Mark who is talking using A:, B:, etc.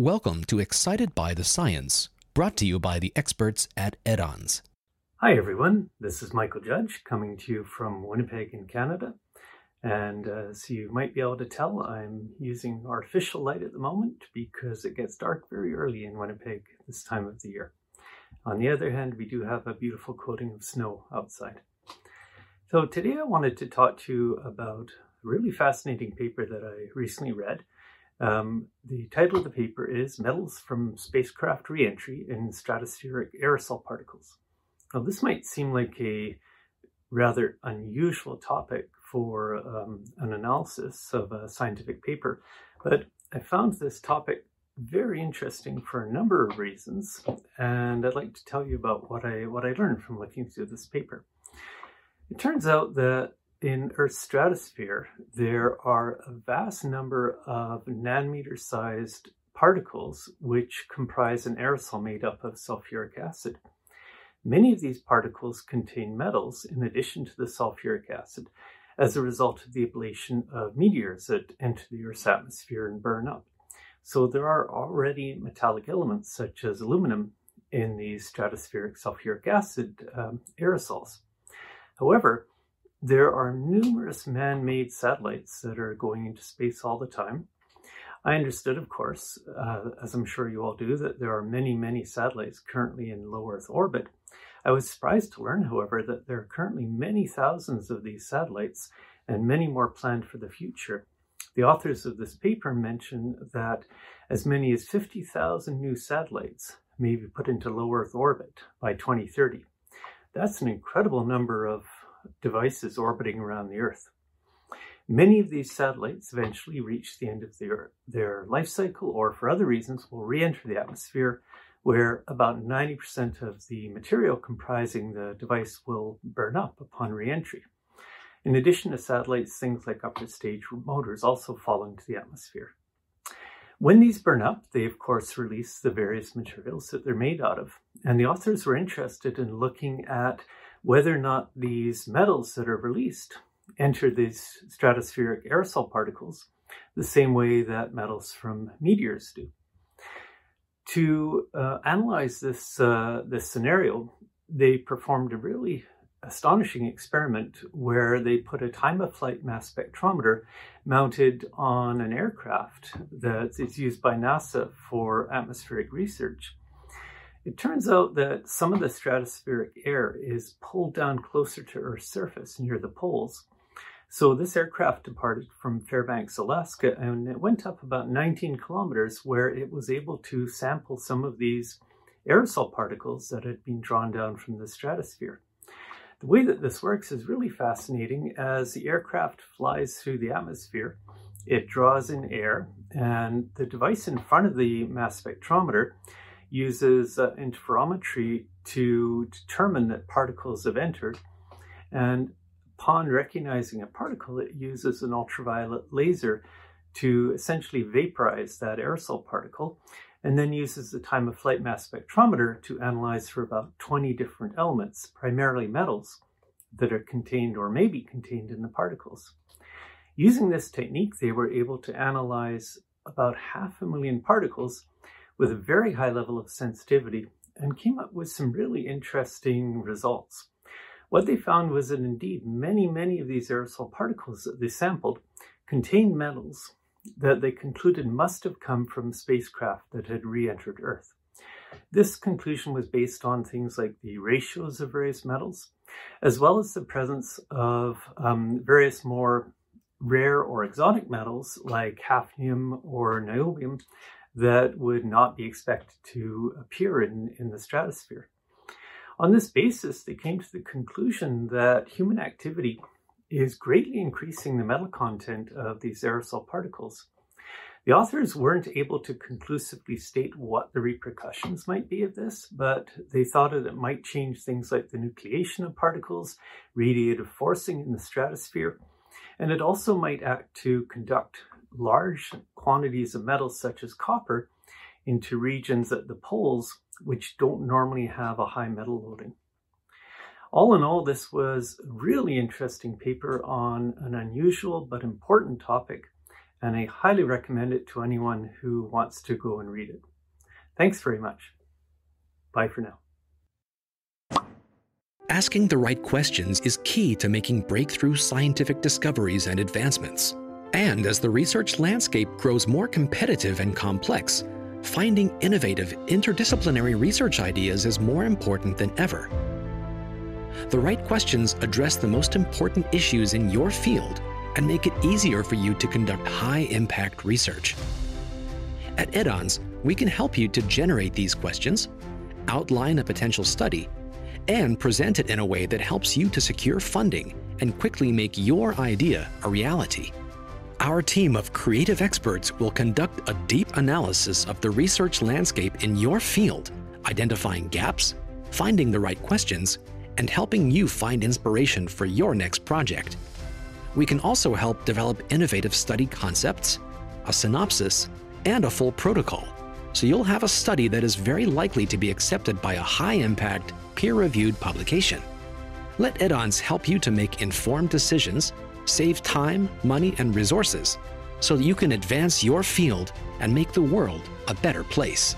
A: Welcome to Excited by the Science, brought to you by the experts at Edanz.
B: Hi, everyone. This is Michael Judge coming to you from Winnipeg in Canada. And uh, so you might be able to tell I'm using artificial light at the moment because it gets dark very early in Winnipeg this time of the year. On the other hand, we do have a beautiful coating of snow outside. So today I wanted to talk to you about a really fascinating paper that I recently read um, the title of the paper is Metals from Spacecraft Reentry in Stratospheric Aerosol Particles. Now, this might seem like a rather unusual topic for um, an analysis of a scientific paper, but I found this topic very interesting for a number of reasons, and I'd like to tell you about what I what I learned from looking through this paper. It turns out that in Earth's stratosphere, there are a vast number of nanometer sized particles which comprise an aerosol made up of sulfuric acid. Many of these particles contain metals in addition to the sulfuric acid as a result of the ablation of meteors that enter the Earth's atmosphere and burn up. So there are already metallic elements such as aluminum in these stratospheric sulfuric acid um, aerosols. However, there are numerous man-made satellites that are going into space all the time. I understood, of course, uh, as I'm sure you all do, that there are many, many satellites currently in low Earth orbit. I was surprised to learn, however, that there are currently many thousands of these satellites and many more planned for the future. The authors of this paper mention that as many as 50,000 new satellites may be put into low Earth orbit by 2030. That's an incredible number of devices orbiting around the Earth. Many of these satellites eventually reach the end of their, their life cycle or for other reasons will re-enter the atmosphere where about 90% of the material comprising the device will burn up upon re-entry. In addition to satellites, things like upper stage motors also fall into the atmosphere. When these burn up, they of course release the various materials that they're made out of. And the authors were interested in looking at whether or not these metals that are released enter these stratospheric aerosol particles the same way that metals from meteors do. To uh, analyze this, uh, this scenario, they performed a really astonishing experiment where they put a time of flight mass spectrometer mounted on an aircraft that is used by NASA for atmospheric research. It turns out that some of the stratospheric air is pulled down closer to Earth's surface near the poles. So this aircraft departed from Fairbanks, Alaska, and it went up about 19 kilometers where it was able to sample some of these aerosol particles that had been drawn down from the stratosphere. The way that this works is really fascinating. As the aircraft flies through the atmosphere, it draws in air, and the device in front of the mass spectrometer uses uh, interferometry to determine that particles have entered. And upon recognizing a particle, it uses an ultraviolet laser to essentially vaporize that aerosol particle and then uses the time of flight mass spectrometer to analyze for about 20 different elements, primarily metals, that are contained or may be contained in the particles. Using this technique, they were able to analyze about half a million particles with a very high level of sensitivity and came up with some really interesting results. What they found was that indeed many, many of these aerosol particles that they sampled contained metals that they concluded must have come from spacecraft that had re-entered Earth. This conclusion was based on things like the ratios of various metals, as well as the presence of um, various more rare or exotic metals like hafnium or niobium that would not be expected to appear in, in the stratosphere. On this basis, they came to the conclusion that human activity is greatly increasing the metal content of these aerosol particles. The authors weren't able to conclusively state what the repercussions might be of this, but they thought that it might change things like the nucleation of particles, radiative forcing in the stratosphere, and it also might act to conduct large quantities of metals such as copper into regions at the poles which don't normally have a high metal loading. All in all, this was a really interesting paper on an unusual but important topic, and I highly recommend it to anyone who wants to go and read it. Thanks very much. Bye for now.
A: Asking the right questions is key to making breakthrough scientific discoveries and advancements. And as the research landscape grows more competitive and complex, finding innovative, interdisciplinary research ideas is more important than ever. The right questions address the most important issues in your field and make it easier for you to conduct high impact research. At Edanz, we can help you to generate these questions, outline a potential study, and present it in a way that helps you to secure funding and quickly make your idea a reality. Our team of creative experts will conduct a deep analysis of the research landscape in your field, identifying gaps, finding the right questions, and helping you find inspiration for your next project. We can also help develop innovative study concepts, a synopsis, and a full protocol, so you'll have a study that is very likely to be accepted by a high impact, peer reviewed publication. Let Edanz help you to make informed decisions, save time, money, and resources so that you can advance your field and make the world a better place.